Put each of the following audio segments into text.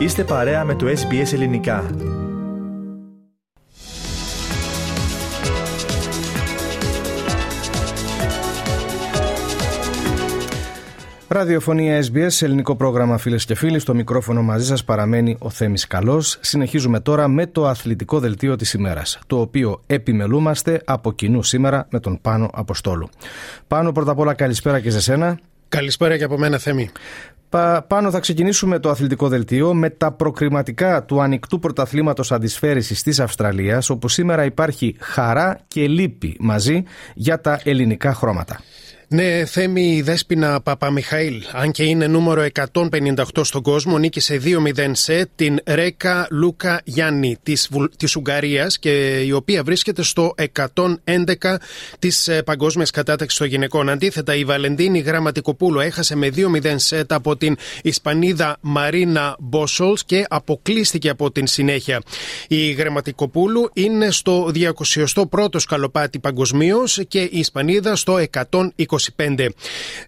Είστε παρέα με το SBS Ελληνικά. Ραδιοφωνία SBS, ελληνικό πρόγραμμα φίλες και φίλοι. Στο μικρόφωνο μαζί σας παραμένει ο Θέμης Καλός. Συνεχίζουμε τώρα με το αθλητικό δελτίο της ημέρας, το οποίο επιμελούμαστε από κοινού σήμερα με τον Πάνο Αποστόλου. Πάνο, πρώτα απ' όλα καλησπέρα και σε σένα. Καλησπέρα και από μένα, Θέμη. Πάνω θα ξεκινήσουμε το αθλητικό δελτίο με τα προκριματικά του ανοιχτού πρωταθλήματος αντισφαίρηση της Αυστραλίας, όπου σήμερα υπάρχει χαρά και λύπη μαζί για τα ελληνικά χρώματα. Ναι, Θέμη η Δέσποινα Παπαμιχαήλ, αν και είναι νούμερο 158 στον κόσμο, νίκησε 2-0 σε την Ρέκα Λούκα Γιάννη της, της Ουγγαρίας και η οποία βρίσκεται στο 111 της ε, παγκόσμιας κατάταξης των γυναικών. Αντίθετα, η Βαλεντίνη Γραμματικοπούλου έχασε με 2-0 σετ από την Ισπανίδα Μαρίνα Μπόσολς και αποκλείστηκε από την συνέχεια. Η Γραμματικοπούλου είναι στο 21ο σκαλοπάτι παγκοσμίως και η Ισπανίδα στο 120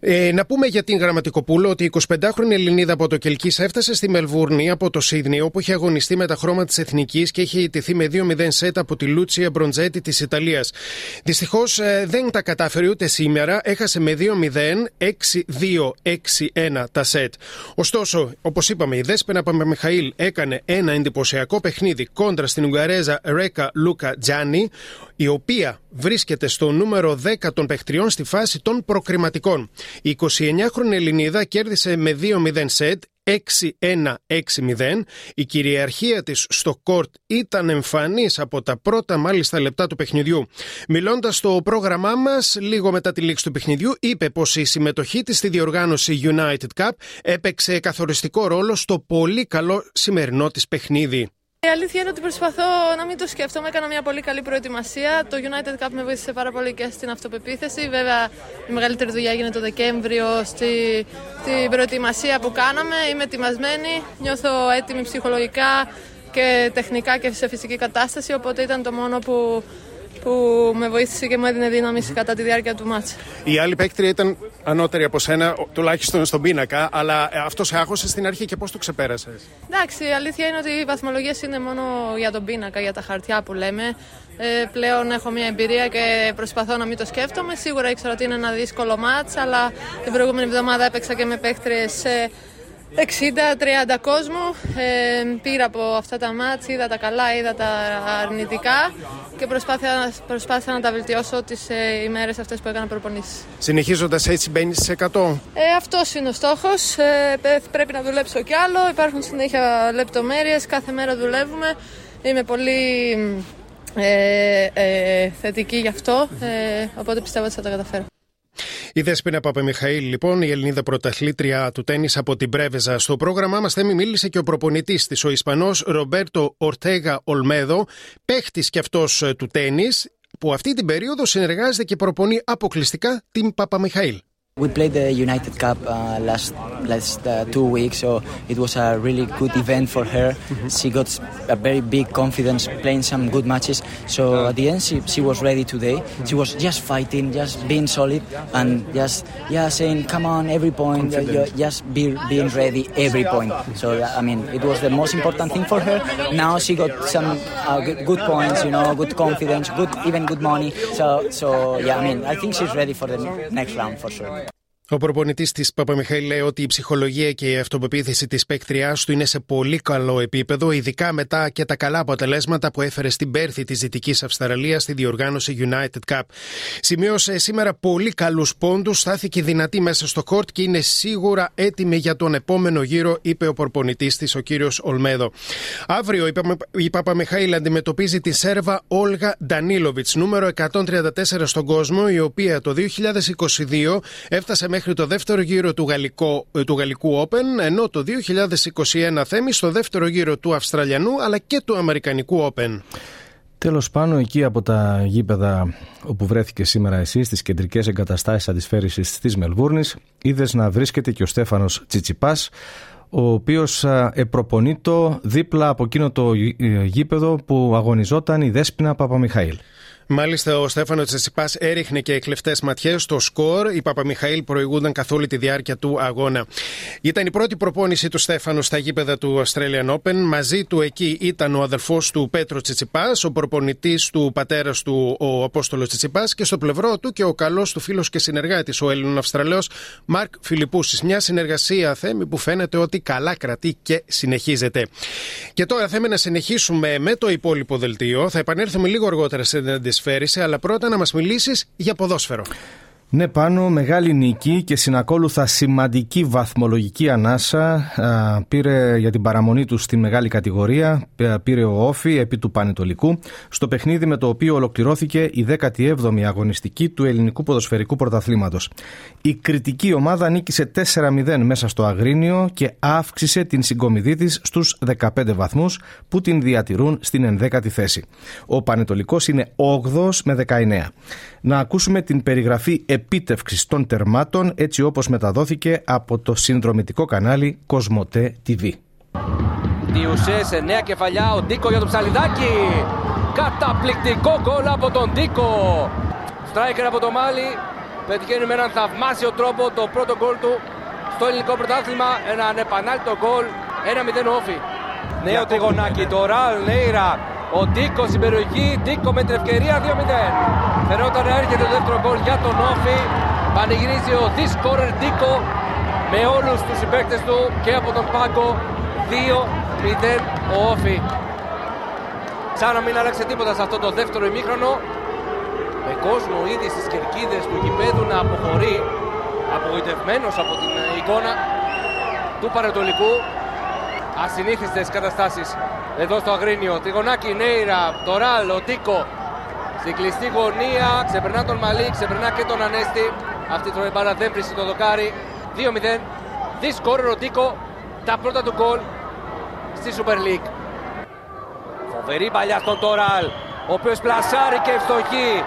ε, να πούμε για την Γραμματικοπούλου ότι η 25χρονη Ελληνίδα από το Κελκή έφτασε στη Μελβούρνη από το Σίδνη, όπου είχε αγωνιστεί με τα χρώματα της Εθνικής και είχε ιτηθεί με 2-0 σετ από τη Λούτσια Μπροντζέτη της Ιταλίας. Δυστυχώς ε, δεν τα κατάφερε ούτε σήμερα, έχασε με 2-0, 6-2, 6-1 τα σετ. Ωστόσο, όπως είπαμε, η Δέσπενα Παμεμιχαήλ έκανε ένα εντυπωσιακό παιχνίδι κόντρα στην Ουγγαρέζα Ρέκα Λούκα Τζάνι, η οποία βρίσκεται στο νούμερο 10 των παιχτριών στη φάση των προκριματικών. Η 29χρονη Ελληνίδα κέρδισε με 2-0 σετ, 6-1-6-0. Η κυριαρχία της στο κόρτ ήταν εμφανής από τα πρώτα μάλιστα λεπτά του παιχνιδιού. Μιλώντας στο πρόγραμμά μας, λίγο μετά τη λήξη του παιχνιδιού, είπε πως η συμμετοχή της στη διοργάνωση United Cup έπαιξε καθοριστικό ρόλο στο πολύ καλό σημερινό της παιχνίδι. Η αλήθεια είναι ότι προσπαθώ να μην το σκέφτομαι. Έκανα μια πολύ καλή προετοιμασία. Το United Cup με βοήθησε πάρα πολύ και στην αυτοπεποίθηση. Βέβαια, η μεγαλύτερη δουλειά έγινε το Δεκέμβριο στη, στην προετοιμασία που κάναμε. Είμαι ετοιμασμένη, νιώθω έτοιμη ψυχολογικά και τεχνικά και σε φυσική κατάσταση. Οπότε ήταν το μόνο που που με βοήθησε και μου έδινε δύναμη κατά τη διάρκεια του μάτσα. Η άλλη παίκτρια ήταν ανώτερη από σένα, τουλάχιστον στον πίνακα, αλλά ε, αυτός σε άχωσε στην αρχή και πώς το ξεπέρασες; Εντάξει, η αλήθεια είναι ότι οι βαθμολογίες είναι μόνο για τον πίνακα, για τα χαρτιά που λέμε. Ε, πλέον έχω μια εμπειρία και προσπαθώ να μην το σκέφτομαι. Σίγουρα ήξερα ότι είναι ένα δύσκολο μάτς, αλλά την προηγούμενη εβδομάδα έπαιξα και με παίκτριες 60-30 κόσμο. Ε, πήρα από αυτά τα μάτς, είδα τα καλά, είδα τα αρνητικά και προσπάθησα, προσπάθησα να τα βελτιώσω τις ε, ημέρες αυτές που έκανα προπονήσεις. Συνεχίζοντας έτσι μπαίνεις σε 100. Ε, αυτός είναι ο στόχος. Ε, πρέπει να δουλέψω κι άλλο. Υπάρχουν συνέχεια λεπτομέρειες. Κάθε μέρα δουλεύουμε. Είμαι πολύ ε, ε, θετική γι' αυτό. Ε, οπότε πιστεύω ότι θα τα καταφέρω. Η Δέσποινα Παπαμιχαήλ, λοιπόν, η Ελληνίδα πρωταθλήτρια του τέννη από την Πρέβεζα. Στο πρόγραμμά μας, Θέμη, μίλησε και ο προπονητής της, ο Ισπανός Ρομπέρτο Ορτέγα Ολμέδο, παίχτης κι αυτός ε, του τέννη, που αυτή την περίοδο συνεργάζεται και προπονεί αποκλειστικά την Παπαμιχαήλ. We played the United Cup uh, last last uh, two weeks, so it was a really good event for her. Mm-hmm. She got a very big confidence playing some good matches. So at the end, she, she was ready today. Mm-hmm. She was just fighting, just being solid, and just yeah saying, "Come on, every point, uh, just be, being ready every point." So I mean, it was the most important thing for her. Now she got some uh, good, good, points, you know, good confidence, good even good money. So so yeah, I mean, I think she's ready for the next round for sure. Ο προπονητής της Παπαμιχαήλ λέει ότι η ψυχολογία και η αυτοπεποίθηση της παίκτριάς του είναι σε πολύ καλό επίπεδο, ειδικά μετά και τα καλά αποτελέσματα που έφερε στην Πέρθη της Δυτικής Αυστραλίας στη διοργάνωση United Cup. Σημείωσε σήμερα πολύ καλούς πόντους, στάθηκε δυνατή μέσα στο κόρτ και είναι σίγουρα έτοιμη για τον επόμενο γύρο, είπε ο προπονητής της, ο κύριος Ολμέδο. Αύριο η Παπαμιχαήλ αντιμετωπίζει τη Σέρβα Όλγα Ντανίλοβιτς, νούμερο 134 στον κόσμο, η οποία το 2022 έφτασε μέχρι μέχρι το δεύτερο γύρο του, Γαλλικό, ε, του Γαλλικού Open, ενώ το 2021 θέμει στο δεύτερο γύρο του Αυστραλιανού αλλά και του Αμερικανικού Open. Τέλος πάνω, εκεί από τα γήπεδα όπου βρέθηκε σήμερα εσύ, στις κεντρικές εγκαταστάσεις αντισφαίρηση της Μελβούρνης, είδες να βρίσκεται και ο Στέφανος Τσιτσιπάς, ο οποίος επροπονείτο δίπλα από εκείνο το ε, γήπεδο που αγωνιζόταν η Δέσποινα Παπαμιχαήλ. Μάλιστα, ο Στέφανος Τσεσιπάς έριχνε και κλεφτέ ματιές στο σκορ. Η Παπαμιχαήλ προηγούνταν καθ' όλη τη διάρκεια του αγώνα. Ήταν η πρώτη προπόνηση του Στέφανου στα γήπεδα του Australian Open. Μαζί του εκεί ήταν ο αδελφός του Πέτρος Τσιτσιπά, ο προπονητής του πατέρας του ο Απόστολος Τσιτσιπά και στο πλευρό του και ο καλός του φίλος και συνεργάτης, ο Έλληνο Αυστραλέο Μαρκ Φιλιππούση. Μια συνεργασία θέμη που φαίνεται ότι καλά κρατεί και συνεχίζεται. Και τώρα θέλουμε να συνεχίσουμε με το υπόλοιπο δελτίο. Θα επανέλθουμε λίγο αργότερα σε αλλά πρώτα να μας μιλήσεις για ποδόσφαιρο. Ναι, πάνω μεγάλη νίκη και συνακόλουθα σημαντική βαθμολογική ανάσα πήρε για την παραμονή του στη μεγάλη κατηγορία, πήρε ο Όφη επί του Πανετολικού, στο παιχνίδι με το οποίο ολοκληρώθηκε η 17η αγωνιστική του ελληνικού ποδοσφαιρικού πρωταθλήματος. Η κριτική ομάδα νίκησε 4-0 μέσα στο Αγρίνιο και αύξησε την συγκομιδή της στους 15 βαθμούς που την διατηρούν στην 11η θέση. Ο Πανετολικός είναι 8 με 19. Να ακούσουμε την περιγραφή επίτευξης των τερμάτων έτσι όπως μεταδόθηκε από το συνδρομητικό κανάλι Κοσμοτέ TV. Διουσέ σε νέα κεφαλιά ο Ντίκο για το ψαλιδάκι. Καταπληκτικό γκολ από τον Ντίκο. Στράικερ από το Μάλι. Πετυχαίνει με έναν θαυμάσιο τρόπο το πρώτο γκολ του στο ελληνικό πρωτάθλημα. Ένα ανεπανάληπτο γκολ. 1-0 όφι. Νέο τριγωνάκι. Το Ραλ Νέιρα ο Ντίκος στην περιοχή, Ντίκο με την ευκαιρία 2-0. Φαινόταν να έρχεται το δεύτερο γκολ για τον Όφη. Πανηγυρίζει ο Δίσκορερ Ντίκο με όλους τους συμπαίκτες του και από τον Πάγκο 2-0 ο Όφη. Σαν να μην άλλαξε τίποτα σε αυτό το δεύτερο ημίχρονο. Με κόσμο ήδη στις κερκίδες του γηπέδου να αποχωρεί απογοητευμένος από την εικόνα του Παρετολικού. Ασυνήθιστες καταστάσεις εδώ στο Αγρίνιο. Τριγωνάκι, Νέιρα, το Ραλ, ο Τίκο. Στην κλειστή γωνία, ξεπερνά τον Μαλί, ξεπερνά και τον Ανέστη. Αυτή η μπάλα δεν βρίσκει το δοκάρι. 2-0. Δύσκολο Τίκο. Τα πρώτα του γκολ στη Super League. Φοβερή μπαλιά στον Τόραλ, ο οποίος πλασάρει και ευστοχεί.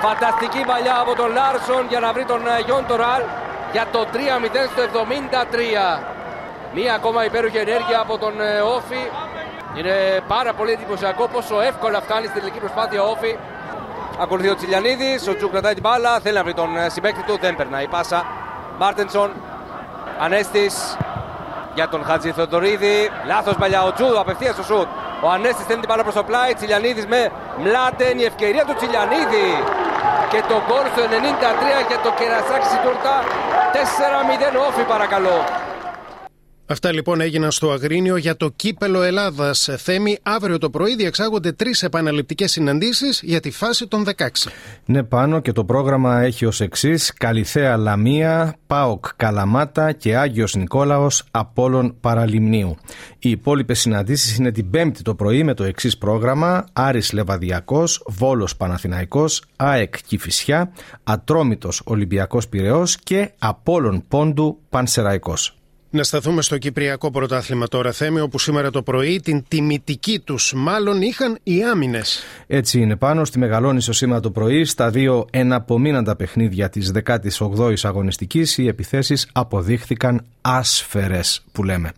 Φανταστική μπαλιά από τον Λάρσον για να βρει τον ε, Γιον Τόραλ για το 3-0 στο 73. Μία ακόμα υπέροχη ενέργεια από τον ε, ΟΦΗ είναι πάρα πολύ εντυπωσιακό πόσο εύκολα φτάνει στην τελική προσπάθεια ο ΟΦΗ. Ακολουθεί ο Τσιλιανίδης. Ο Τζουκ κρατάει την μπάλα. Θέλει να βρει τον ε, συμπαίκτη του. Δεν περνάει η πάσα. Μάρτενσον. Ανέστης για τον Χατζη Θεοδωρίδη. Λάθος παλιά. Ο Τζου απευθείας στο σουτ. Ο Ανέστης θέλει την μπάλα προς το πλάι. Τσιλιανίδης με Μλάτεν. Η ευκαιρία του Τσιλιανίδη. Και το γκολ στο 93 για το κερασάκι στην τούρτα. 4-0 όφη παρακαλώ. Αυτά λοιπόν έγιναν στο Αγρίνιο για το κύπελο Ελλάδας. Θέμη, αύριο το πρωί διεξάγονται τρεις επαναληπτικές συναντήσεις για τη φάση των 16. Ναι, πάνω και το πρόγραμμα έχει ως εξής: Καλιθέα Λαμία, Πάοκ Καλαμάτα και Άγιος Νικόλαος Απόλων Παραλιμνίου. Οι υπόλοιπες συναντήσεις είναι την Πέμπτη το πρωί με το εξής πρόγραμμα: Άρης Λεβαδιακός, Βόλος Παναθηναϊκός, ΑΕΚ Κυφυσιά, Ατρόμητος Ολυμπιακός Πυραιός και Απόλων Πόντου Πανσεραϊκός. Να σταθούμε στο Κυπριακό Πρωτάθλημα τώρα, Θέμη, όπου σήμερα το πρωί την τιμητική τους μάλλον είχαν οι άμυνες. Έτσι είναι πάνω στη Μεγαλόνισο σήμερα το πρωί, στα δύο εναπομείναντα παιχνίδια της 18η αγωνιστικής, οι επιθέσεις αποδείχθηκαν άσφαιρες, που λέμε.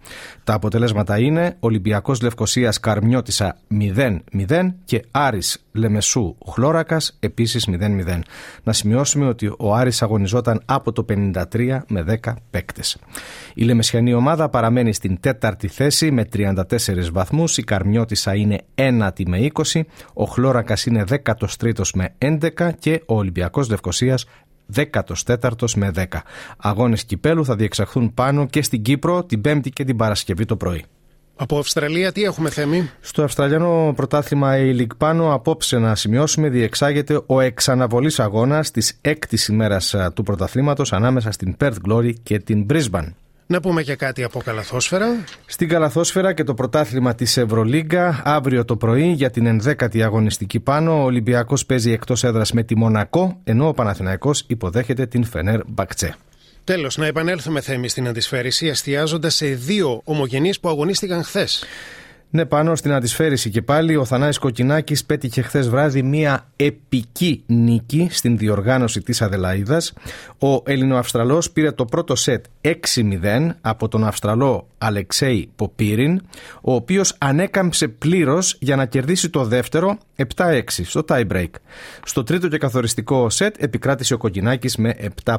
Τα αποτελέσματα είναι Ολυμπιακός Λευκοσίας Καρμιώτησα 0-0 και Άρης Λεμεσού Χλώρακας επίσης 0-0. Να σημειώσουμε ότι ο Άρης αγωνιζόταν από το 53 με 10 παίκτες. Η Λεμεσιανή ομάδα παραμένει στην τέταρτη θέση με 34 βαθμούς. Η Καρμιώτησα είναι 1η με 20. Ο Χλώρακας είναι 13ο με 11 και ο Ολυμπιακός Λευκοσίας 14ο με 10. Αγώνες κυπέλου θα διεξαχθούν πάνω και στην Κύπρο την Πέμπτη και την Παρασκευή το πρωί. Από Αυστραλία τι έχουμε θέμη; Στο Αυστραλιανό πρωτάθλημα η League πάνω απόψε να σημειώσουμε διεξάγεται ο εξαναβολής αγώνας της έκτης ημέρας του πρωταθλήματος ανάμεσα στην Perth Glory και την Brisbane. Να πούμε και κάτι από καλαθόσφαιρα. Στην καλαθόσφαιρα και το πρωτάθλημα της Ευρωλίγκα αύριο το πρωί για την ενδέκατη αγωνιστική πάνω ο Ολυμπιακός παίζει εκτός έδρας με τη Μονακό ενώ ο Παναθηναϊκός υποδέχεται την Φενέρ Μπακτσέ. Τέλος, να επανέλθουμε θέμη στην αντισφαίρηση, εστιάζοντας σε δύο ομογενείς που αγωνίστηκαν χθες. Ναι, πάνω στην αντισφαίριση και πάλι ο Θανάης Κοκκινάκης πέτυχε χθες βράδυ μια επική νίκη στην διοργάνωση της Αδελαίδας. Ο Ελληνοαυστραλός πήρε το πρώτο σετ 6-0 από τον Αυστραλό Αλεξέη Ποπίριν, ο οποίος ανέκαμψε πλήρως για να κερδίσει το δεύτερο 7-6 στο tie break. Στο τρίτο και καθοριστικό σετ επικράτησε ο Κοκκινάκης με 7-5.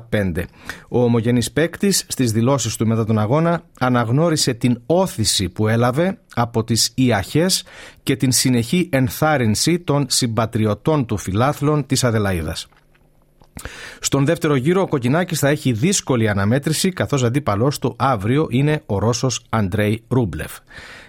Ο ομογενής παίκτης στις δηλώσεις του μετά τον αγώνα αναγνώρισε την όθηση που έλαβε από τις Ιαχές και την συνεχή ενθάρρυνση των συμπατριωτών του φιλάθλων της Αδελαίδας. Στον δεύτερο γύρο ο Κοκκινάκης θα έχει δύσκολη αναμέτρηση καθώς αντίπαλός του αύριο είναι ο Ρώσος Αντρέι Ρούμπλεφ.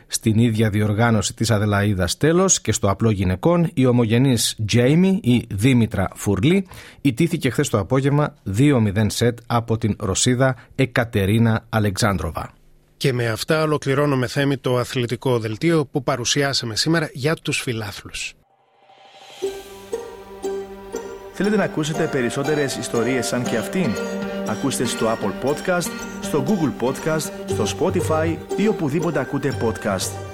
Στην ίδια διοργάνωση της Αδελαίδας τέλος και στο απλό γυναικών η ομογενής Τζέιμι ή Δήμητρα Φουρλή ιτήθηκε χθες το απόγευμα 2-0 σετ από την Ρωσίδα Εκατερίνα Αλεξάνδροβα. Και με αυτά ολοκληρώνουμε θέμη το αθλητικό δελτίο που παρουσιάσαμε σήμερα για τους φιλάθλους. Θέλετε να ακούσετε περισσότερες ιστορίες σαν και αυτήν; Ακούστε στο Apple Podcast, στο Google Podcast, στο Spotify ή οπουδήποτε ακούτε podcast.